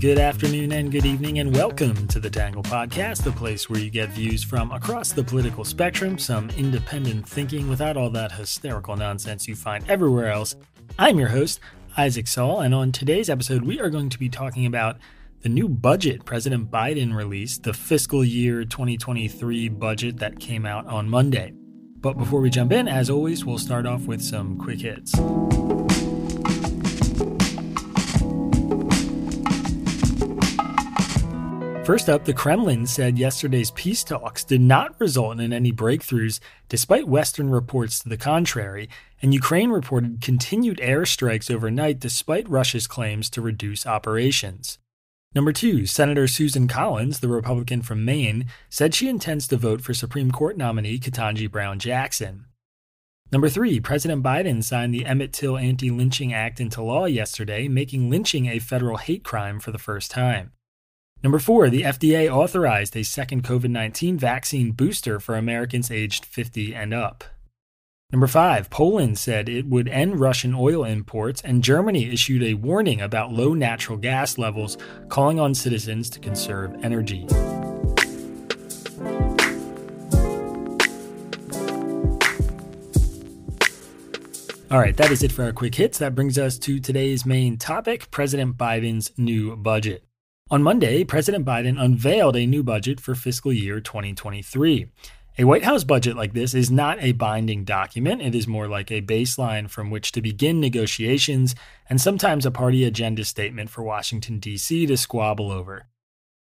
Good afternoon, and good evening, and welcome to the Tangle Podcast, the place where you get views from across the political spectrum, some independent thinking without all that hysterical nonsense you find everywhere else. I'm your host, Isaac Saul, and on today's episode, we are going to be talking about the new budget President Biden released, the fiscal year 2023 budget that came out on Monday. But before we jump in, as always, we'll start off with some quick hits. First up, the Kremlin said yesterday's peace talks did not result in any breakthroughs, despite Western reports to the contrary, and Ukraine reported continued airstrikes overnight despite Russia's claims to reduce operations. Number two, Senator Susan Collins, the Republican from Maine, said she intends to vote for Supreme Court nominee Ketanji Brown Jackson. Number three, President Biden signed the Emmett Till Anti Lynching Act into law yesterday, making lynching a federal hate crime for the first time. Number four, the FDA authorized a second COVID 19 vaccine booster for Americans aged 50 and up. Number five, Poland said it would end Russian oil imports, and Germany issued a warning about low natural gas levels, calling on citizens to conserve energy. All right, that is it for our quick hits. That brings us to today's main topic President Biden's new budget. On Monday, President Biden unveiled a new budget for fiscal year 2023. A White House budget like this is not a binding document. It is more like a baseline from which to begin negotiations and sometimes a party agenda statement for Washington, D.C. to squabble over.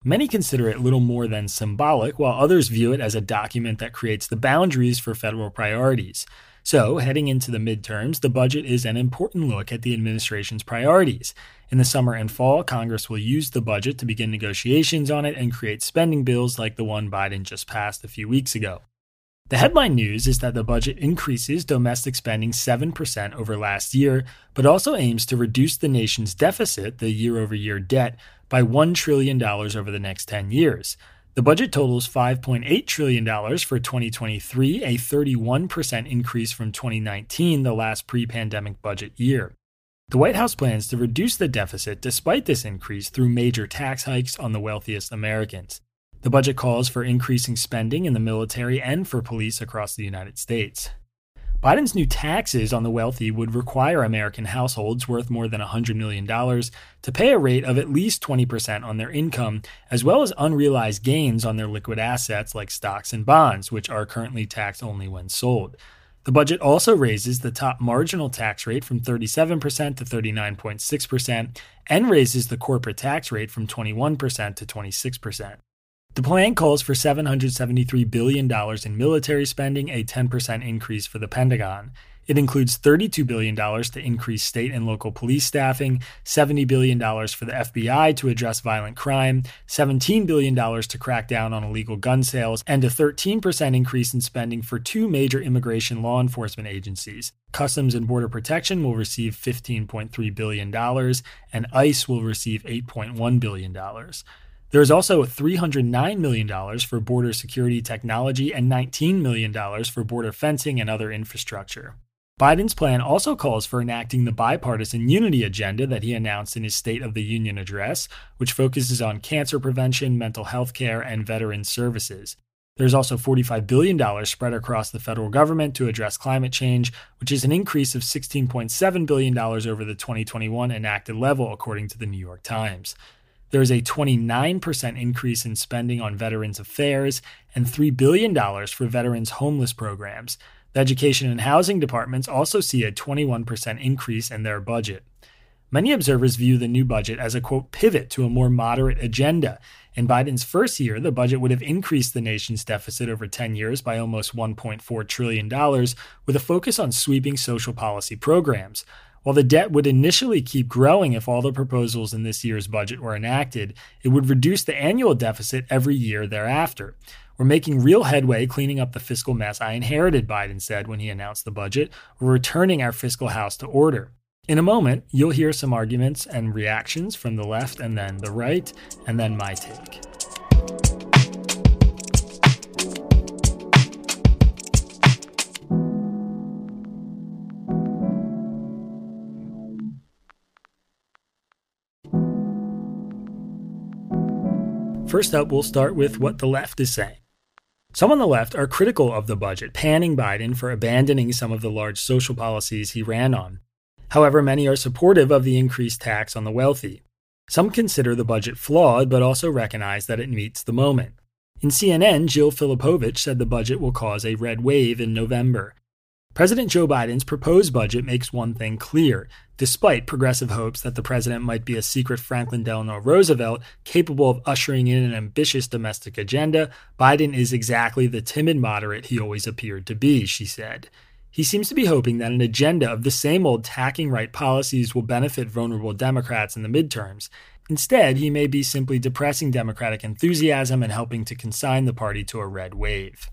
Many consider it little more than symbolic, while others view it as a document that creates the boundaries for federal priorities. So, heading into the midterms, the budget is an important look at the administration's priorities. In the summer and fall, Congress will use the budget to begin negotiations on it and create spending bills like the one Biden just passed a few weeks ago. The headline news is that the budget increases domestic spending 7% over last year, but also aims to reduce the nation's deficit, the year over year debt, by $1 trillion over the next 10 years. The budget totals $5.8 trillion for 2023, a 31% increase from 2019, the last pre pandemic budget year. The White House plans to reduce the deficit despite this increase through major tax hikes on the wealthiest Americans. The budget calls for increasing spending in the military and for police across the United States. Biden's new taxes on the wealthy would require American households worth more than $100 million to pay a rate of at least 20% on their income, as well as unrealized gains on their liquid assets like stocks and bonds, which are currently taxed only when sold. The budget also raises the top marginal tax rate from 37% to 39.6% and raises the corporate tax rate from 21% to 26%. The plan calls for $773 billion in military spending, a 10% increase for the Pentagon. It includes $32 billion to increase state and local police staffing, $70 billion for the FBI to address violent crime, $17 billion to crack down on illegal gun sales, and a 13% increase in spending for two major immigration law enforcement agencies. Customs and Border Protection will receive $15.3 billion, and ICE will receive $8.1 billion. There is also $309 million for border security technology and $19 million for border fencing and other infrastructure. Biden's plan also calls for enacting the bipartisan unity agenda that he announced in his State of the Union address, which focuses on cancer prevention, mental health care, and veteran services. There's also $45 billion spread across the federal government to address climate change, which is an increase of $16.7 billion over the 2021 enacted level, according to the New York Times. There is a 29% increase in spending on Veterans Affairs and $3 billion for veterans homeless programs. The Education and Housing departments also see a 21% increase in their budget. Many observers view the new budget as a quote pivot to a more moderate agenda. In Biden's first year, the budget would have increased the nation's deficit over 10 years by almost $1.4 trillion, with a focus on sweeping social policy programs. While the debt would initially keep growing if all the proposals in this year's budget were enacted, it would reduce the annual deficit every year thereafter. We're making real headway cleaning up the fiscal mess I inherited, Biden said when he announced the budget. We're returning our fiscal house to order. In a moment, you'll hear some arguments and reactions from the left and then the right, and then my take. First up, we'll start with what the left is saying. Some on the left are critical of the budget, panning Biden for abandoning some of the large social policies he ran on. However, many are supportive of the increased tax on the wealthy. Some consider the budget flawed, but also recognize that it meets the moment. In CNN, Jill Filipovic said the budget will cause a red wave in November. President Joe Biden's proposed budget makes one thing clear. Despite progressive hopes that the president might be a secret Franklin Delano Roosevelt capable of ushering in an ambitious domestic agenda, Biden is exactly the timid moderate he always appeared to be, she said. He seems to be hoping that an agenda of the same old tacking right policies will benefit vulnerable Democrats in the midterms. Instead, he may be simply depressing Democratic enthusiasm and helping to consign the party to a red wave.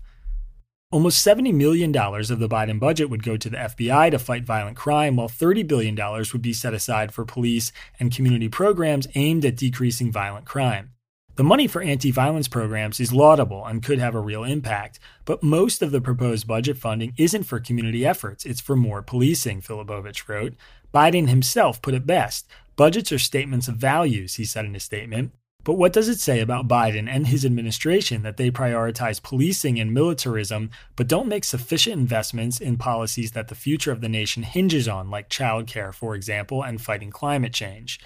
Almost $70 million of the Biden budget would go to the FBI to fight violent crime, while $30 billion would be set aside for police and community programs aimed at decreasing violent crime. The money for anti violence programs is laudable and could have a real impact, but most of the proposed budget funding isn't for community efforts, it's for more policing, Filipovic wrote. Biden himself put it best budgets are statements of values, he said in a statement. But what does it say about Biden and his administration that they prioritize policing and militarism, but don't make sufficient investments in policies that the future of the nation hinges on, like childcare, for example, and fighting climate change?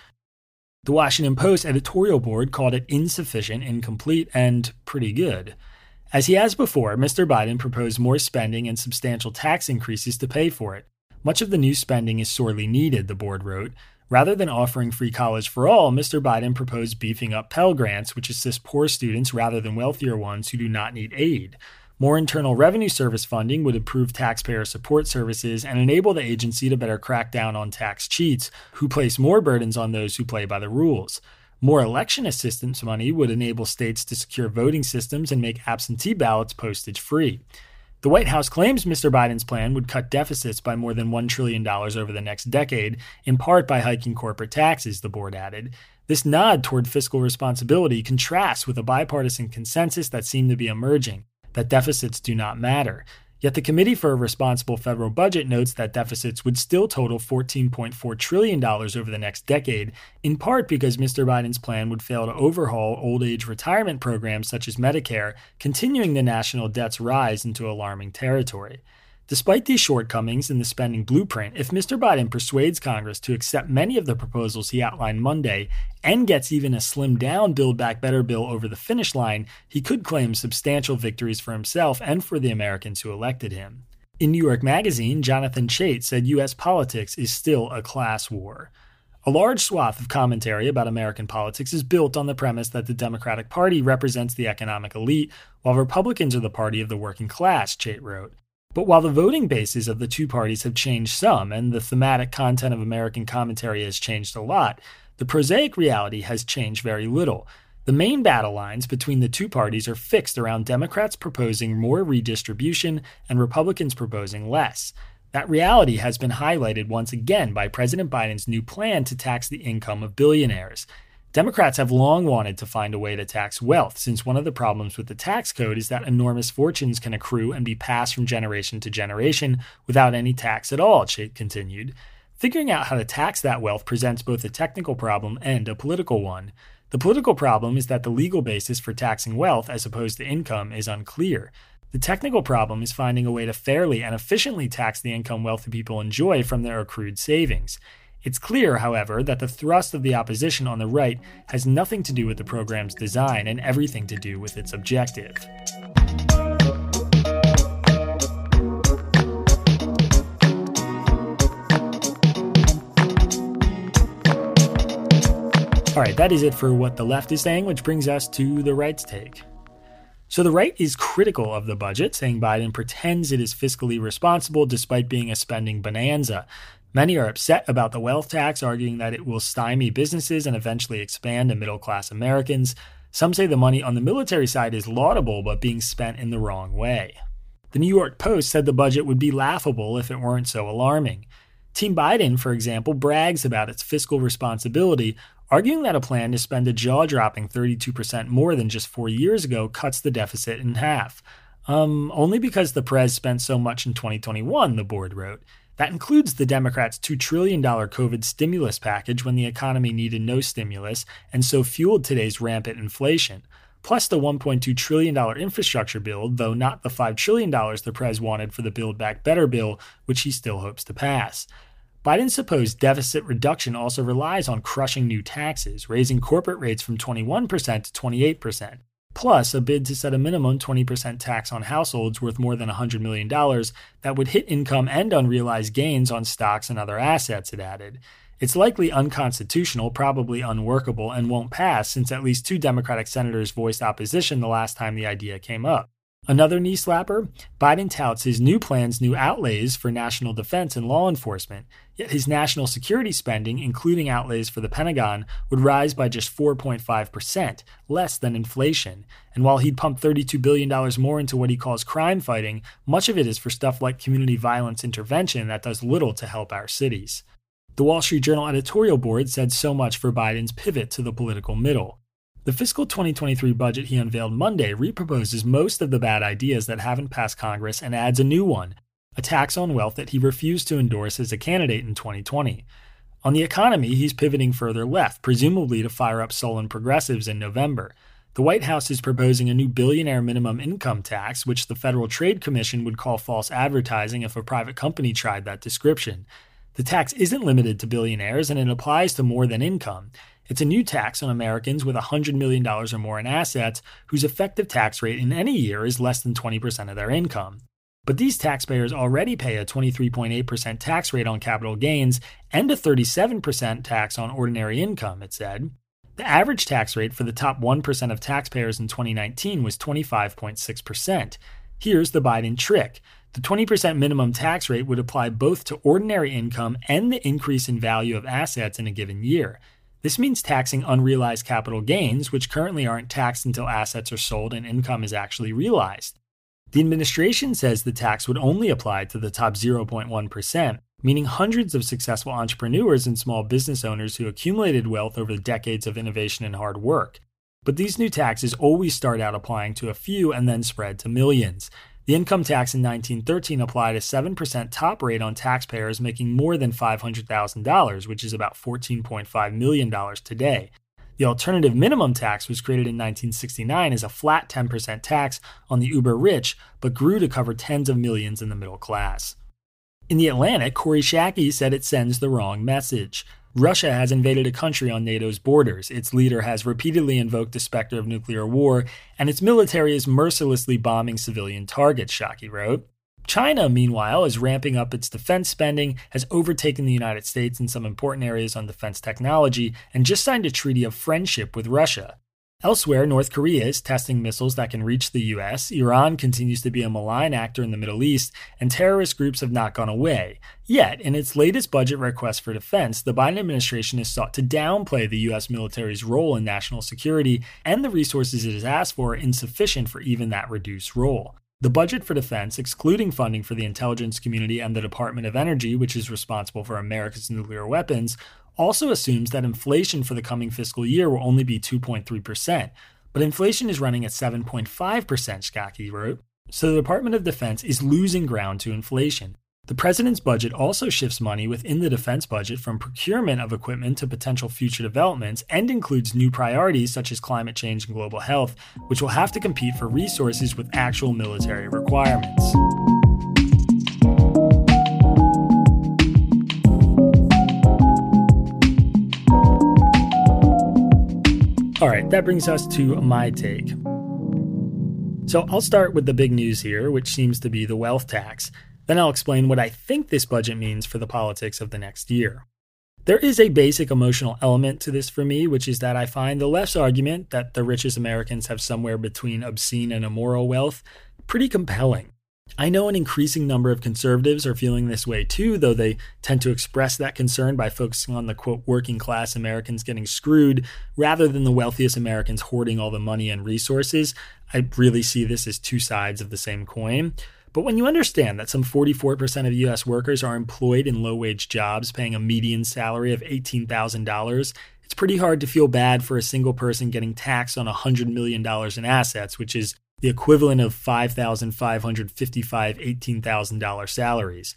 The Washington Post editorial board called it insufficient, incomplete, and pretty good. As he has before, Mr. Biden proposed more spending and substantial tax increases to pay for it. Much of the new spending is sorely needed, the board wrote. Rather than offering free college for all, Mr. Biden proposed beefing up Pell Grants, which assist poor students rather than wealthier ones who do not need aid. More Internal Revenue Service funding would improve taxpayer support services and enable the agency to better crack down on tax cheats who place more burdens on those who play by the rules. More election assistance money would enable states to secure voting systems and make absentee ballots postage free. The White House claims Mr. Biden's plan would cut deficits by more than $1 trillion over the next decade, in part by hiking corporate taxes, the board added. This nod toward fiscal responsibility contrasts with a bipartisan consensus that seemed to be emerging that deficits do not matter. Yet the Committee for a Responsible Federal Budget notes that deficits would still total $14.4 trillion over the next decade, in part because Mr. Biden's plan would fail to overhaul old age retirement programs such as Medicare, continuing the national debt's rise into alarming territory. Despite these shortcomings in the spending blueprint, if Mr. Biden persuades Congress to accept many of the proposals he outlined Monday and gets even a slimmed down Build Back Better bill over the finish line, he could claim substantial victories for himself and for the Americans who elected him. In New York Magazine, Jonathan Chait said U.S. politics is still a class war. A large swath of commentary about American politics is built on the premise that the Democratic Party represents the economic elite, while Republicans are the party of the working class, Chait wrote. But while the voting bases of the two parties have changed some, and the thematic content of American commentary has changed a lot, the prosaic reality has changed very little. The main battle lines between the two parties are fixed around Democrats proposing more redistribution and Republicans proposing less. That reality has been highlighted once again by President Biden's new plan to tax the income of billionaires. Democrats have long wanted to find a way to tax wealth, since one of the problems with the tax code is that enormous fortunes can accrue and be passed from generation to generation without any tax at all, Chait continued. Figuring out how to tax that wealth presents both a technical problem and a political one. The political problem is that the legal basis for taxing wealth as opposed to income is unclear. The technical problem is finding a way to fairly and efficiently tax the income wealthy people enjoy from their accrued savings. It's clear, however, that the thrust of the opposition on the right has nothing to do with the program's design and everything to do with its objective. All right, that is it for what the left is saying, which brings us to the right's take. So the right is critical of the budget, saying Biden pretends it is fiscally responsible despite being a spending bonanza. Many are upset about the wealth tax, arguing that it will stymie businesses and eventually expand to middle class Americans. Some say the money on the military side is laudable, but being spent in the wrong way. The New York Post said the budget would be laughable if it weren't so alarming. Team Biden, for example, brags about its fiscal responsibility, arguing that a plan to spend a jaw dropping 32% more than just four years ago cuts the deficit in half. Um, only because the Prez spent so much in 2021, the board wrote. That includes the Democrats' $2 trillion COVID stimulus package when the economy needed no stimulus and so fueled today's rampant inflation, plus the $1.2 trillion infrastructure bill, though not the $5 trillion the Prez wanted for the Build Back Better bill, which he still hopes to pass. Biden's supposed deficit reduction also relies on crushing new taxes, raising corporate rates from 21% to 28%, plus a bid to set a minimum 20% tax on households worth more than $100 million that would hit income and unrealized gains on stocks and other assets, it added. It's likely unconstitutional, probably unworkable, and won't pass since at least two Democratic senators voiced opposition the last time the idea came up. Another knee slapper Biden touts his new plan's new outlays for national defense and law enforcement, yet his national security spending, including outlays for the Pentagon, would rise by just 4.5%, less than inflation. And while he'd pump $32 billion more into what he calls crime fighting, much of it is for stuff like community violence intervention that does little to help our cities. The Wall Street Journal editorial board said so much for Biden's pivot to the political middle. The fiscal 2023 budget he unveiled Monday reproposes most of the bad ideas that haven't passed Congress and adds a new one a tax on wealth that he refused to endorse as a candidate in 2020. On the economy, he's pivoting further left, presumably to fire up sullen progressives in November. The White House is proposing a new billionaire minimum income tax, which the Federal Trade Commission would call false advertising if a private company tried that description. The tax isn't limited to billionaires and it applies to more than income. It's a new tax on Americans with $100 million or more in assets whose effective tax rate in any year is less than 20% of their income. But these taxpayers already pay a 23.8% tax rate on capital gains and a 37% tax on ordinary income, it said. The average tax rate for the top 1% of taxpayers in 2019 was 25.6%. Here's the Biden trick. The 20% minimum tax rate would apply both to ordinary income and the increase in value of assets in a given year. This means taxing unrealized capital gains, which currently aren't taxed until assets are sold and income is actually realized. The administration says the tax would only apply to the top 0.1%, meaning hundreds of successful entrepreneurs and small business owners who accumulated wealth over the decades of innovation and hard work. But these new taxes always start out applying to a few and then spread to millions. The income tax in 1913 applied a 7% top rate on taxpayers making more than $500,000, which is about $14.5 million today. The alternative minimum tax was created in 1969 as a flat 10% tax on the uber rich, but grew to cover tens of millions in the middle class. In the Atlantic, Kori Schake said it sends the wrong message. Russia has invaded a country on NATO's borders. Its leader has repeatedly invoked the specter of nuclear war, and its military is mercilessly bombing civilian targets, Schake wrote. China, meanwhile, is ramping up its defense spending, has overtaken the United States in some important areas on defense technology, and just signed a treaty of friendship with Russia. Elsewhere, North Korea is testing missiles that can reach the US, Iran continues to be a malign actor in the Middle East, and terrorist groups have not gone away. Yet, in its latest budget request for defense, the Biden administration has sought to downplay the US military's role in national security, and the resources it has asked for are insufficient for even that reduced role. The budget for defense, excluding funding for the intelligence community and the Department of Energy, which is responsible for America's nuclear weapons, also assumes that inflation for the coming fiscal year will only be 2.3%, but inflation is running at 7.5%, Schake wrote. So the Department of Defense is losing ground to inflation. The president's budget also shifts money within the defense budget from procurement of equipment to potential future developments and includes new priorities such as climate change and global health, which will have to compete for resources with actual military requirements. All right, that brings us to my take. So I'll start with the big news here, which seems to be the wealth tax. Then I'll explain what I think this budget means for the politics of the next year. There is a basic emotional element to this for me, which is that I find the left's argument that the richest Americans have somewhere between obscene and immoral wealth pretty compelling. I know an increasing number of conservatives are feeling this way too, though they tend to express that concern by focusing on the quote working class Americans getting screwed rather than the wealthiest Americans hoarding all the money and resources. I really see this as two sides of the same coin. But when you understand that some 44% of US workers are employed in low wage jobs paying a median salary of $18,000, it's pretty hard to feel bad for a single person getting taxed on $100 million in assets, which is the equivalent of $5,555, $18,000 salaries.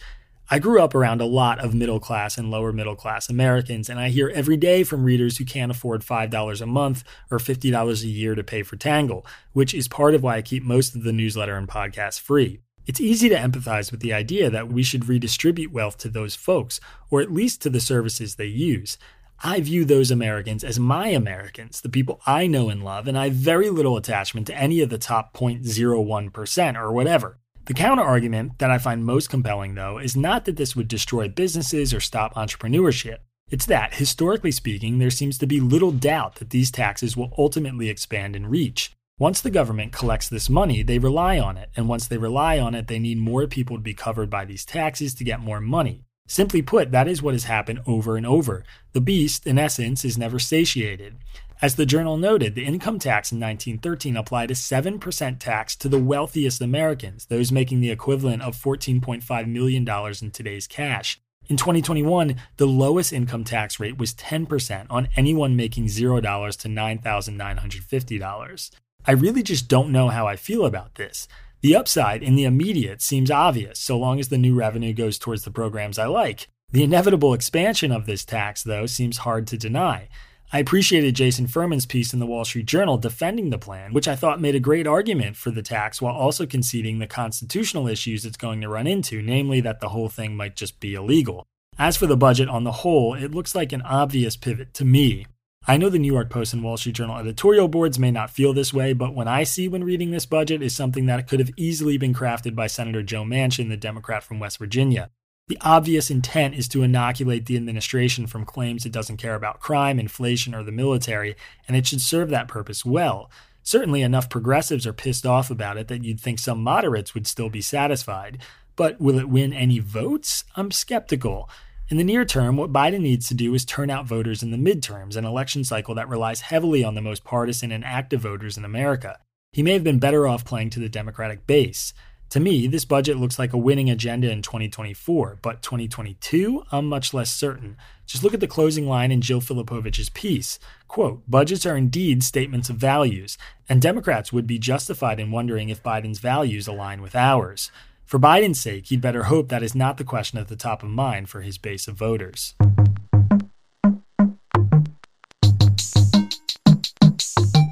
I grew up around a lot of middle class and lower middle class Americans, and I hear every day from readers who can't afford $5 a month or $50 a year to pay for Tangle, which is part of why I keep most of the newsletter and podcast free. It's easy to empathize with the idea that we should redistribute wealth to those folks, or at least to the services they use. I view those Americans as my Americans, the people I know and love, and I have very little attachment to any of the top 0.01% or whatever. The counter argument that I find most compelling, though, is not that this would destroy businesses or stop entrepreneurship. It's that, historically speaking, there seems to be little doubt that these taxes will ultimately expand in reach. Once the government collects this money, they rely on it, and once they rely on it, they need more people to be covered by these taxes to get more money. Simply put, that is what has happened over and over. The beast, in essence, is never satiated. As the journal noted, the income tax in 1913 applied a 7% tax to the wealthiest Americans, those making the equivalent of $14.5 million in today's cash. In 2021, the lowest income tax rate was 10% on anyone making $0 to $9,950. I really just don't know how I feel about this. The upside in the immediate seems obvious, so long as the new revenue goes towards the programs I like. The inevitable expansion of this tax, though, seems hard to deny. I appreciated Jason Furman's piece in the Wall Street Journal defending the plan, which I thought made a great argument for the tax while also conceding the constitutional issues it's going to run into, namely that the whole thing might just be illegal. As for the budget on the whole, it looks like an obvious pivot to me. I know the New York Post and Wall Street Journal editorial boards may not feel this way, but what I see when reading this budget is something that could have easily been crafted by Senator Joe Manchin, the Democrat from West Virginia. The obvious intent is to inoculate the administration from claims it doesn't care about crime, inflation, or the military, and it should serve that purpose well. Certainly, enough progressives are pissed off about it that you'd think some moderates would still be satisfied. But will it win any votes? I'm skeptical. In the near term, what Biden needs to do is turn out voters in the midterms, an election cycle that relies heavily on the most partisan and active voters in America. He may have been better off playing to the Democratic base. To me, this budget looks like a winning agenda in 2024, but 2022, I'm much less certain. Just look at the closing line in Jill Filipovic's piece. Quote, budgets are indeed statements of values, and Democrats would be justified in wondering if Biden's values align with ours. For Biden's sake, he'd better hope that is not the question at the top of mind for his base of voters.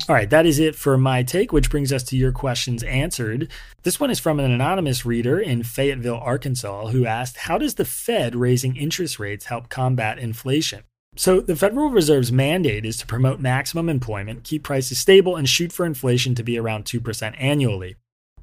All right, that is it for my take, which brings us to your questions answered. This one is from an anonymous reader in Fayetteville, Arkansas, who asked How does the Fed raising interest rates help combat inflation? So, the Federal Reserve's mandate is to promote maximum employment, keep prices stable, and shoot for inflation to be around 2% annually.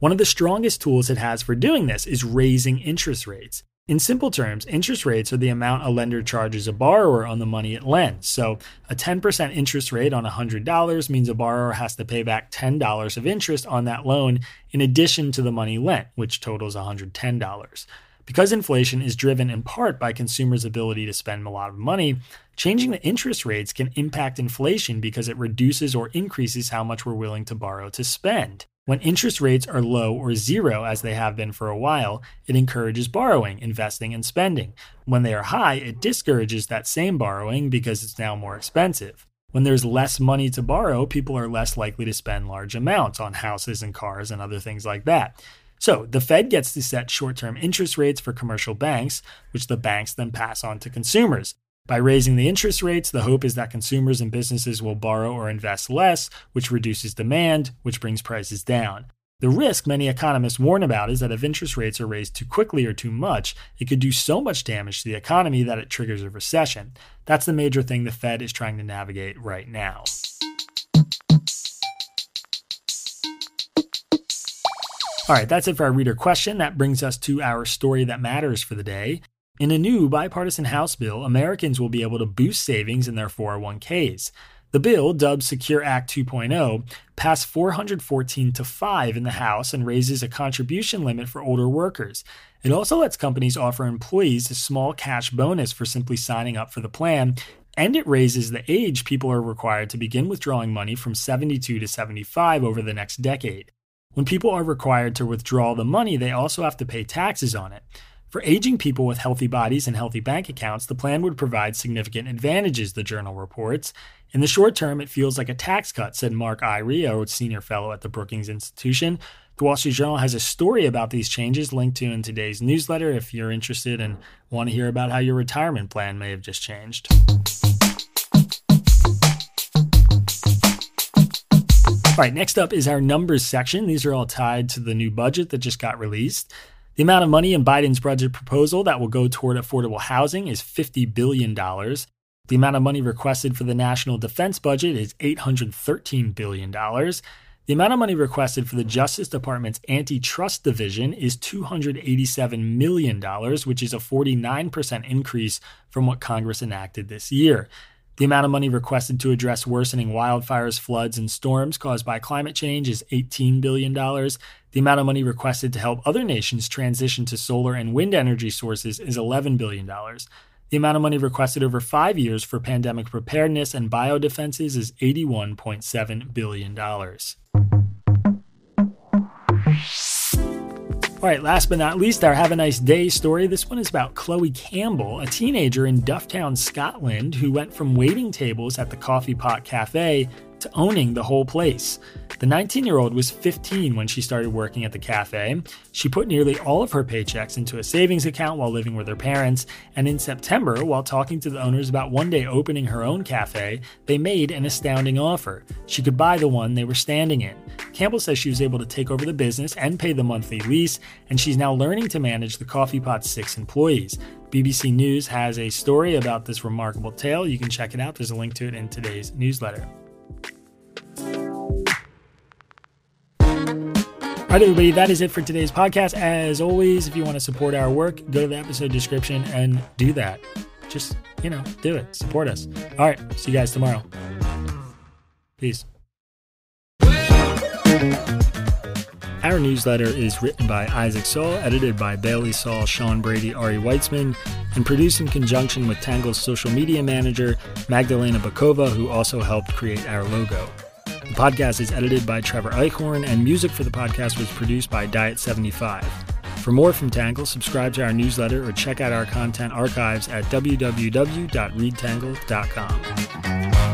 One of the strongest tools it has for doing this is raising interest rates. In simple terms, interest rates are the amount a lender charges a borrower on the money it lends. So, a 10% interest rate on $100 means a borrower has to pay back $10 of interest on that loan in addition to the money lent, which totals $110. Because inflation is driven in part by consumers' ability to spend a lot of money, changing the interest rates can impact inflation because it reduces or increases how much we're willing to borrow to spend. When interest rates are low or zero, as they have been for a while, it encourages borrowing, investing, and spending. When they are high, it discourages that same borrowing because it's now more expensive. When there's less money to borrow, people are less likely to spend large amounts on houses and cars and other things like that. So the Fed gets to set short term interest rates for commercial banks, which the banks then pass on to consumers. By raising the interest rates, the hope is that consumers and businesses will borrow or invest less, which reduces demand, which brings prices down. The risk many economists warn about is that if interest rates are raised too quickly or too much, it could do so much damage to the economy that it triggers a recession. That's the major thing the Fed is trying to navigate right now. All right, that's it for our reader question. That brings us to our story that matters for the day. In a new bipartisan House bill, Americans will be able to boost savings in their 401ks. The bill, dubbed Secure Act 2.0, passed 414 to 5 in the House and raises a contribution limit for older workers. It also lets companies offer employees a small cash bonus for simply signing up for the plan, and it raises the age people are required to begin withdrawing money from 72 to 75 over the next decade. When people are required to withdraw the money, they also have to pay taxes on it. For aging people with healthy bodies and healthy bank accounts, the plan would provide significant advantages, the journal reports. In the short term, it feels like a tax cut, said Mark Iwry, a senior fellow at the Brookings Institution. The Wall Street Journal has a story about these changes linked to in today's newsletter if you're interested and want to hear about how your retirement plan may have just changed. All right, next up is our numbers section. These are all tied to the new budget that just got released. The amount of money in Biden's budget proposal that will go toward affordable housing is $50 billion. The amount of money requested for the national defense budget is $813 billion. The amount of money requested for the Justice Department's antitrust division is $287 million, which is a 49% increase from what Congress enacted this year. The amount of money requested to address worsening wildfires, floods, and storms caused by climate change is $18 billion. The amount of money requested to help other nations transition to solar and wind energy sources is $11 billion. The amount of money requested over five years for pandemic preparedness and biodefenses is $81.7 billion. All right, last but not least, our Have a Nice Day story. This one is about Chloe Campbell, a teenager in Dufftown, Scotland, who went from waiting tables at the Coffee Pot Cafe to owning the whole place. The 19 year old was 15 when she started working at the cafe. She put nearly all of her paychecks into a savings account while living with her parents, and in September, while talking to the owners about one day opening her own cafe, they made an astounding offer. She could buy the one they were standing in. Campbell says she was able to take over the business and pay the monthly lease, and she's now learning to manage the Coffee Pot's six employees. BBC News has a story about this remarkable tale. You can check it out. There's a link to it in today's newsletter. All right, everybody, that is it for today's podcast. As always, if you want to support our work, go to the episode description and do that. Just, you know, do it. Support us. All right, see you guys tomorrow. Peace. Our newsletter is written by Isaac Saul, edited by Bailey Saul, Sean Brady, Ari Weitzman, and produced in conjunction with Tangle's social media manager, Magdalena Bokowa, who also helped create our logo. The podcast is edited by Trevor Eichhorn, and music for the podcast was produced by Diet75. For more from Tangle, subscribe to our newsletter or check out our content archives at www.readtangle.com.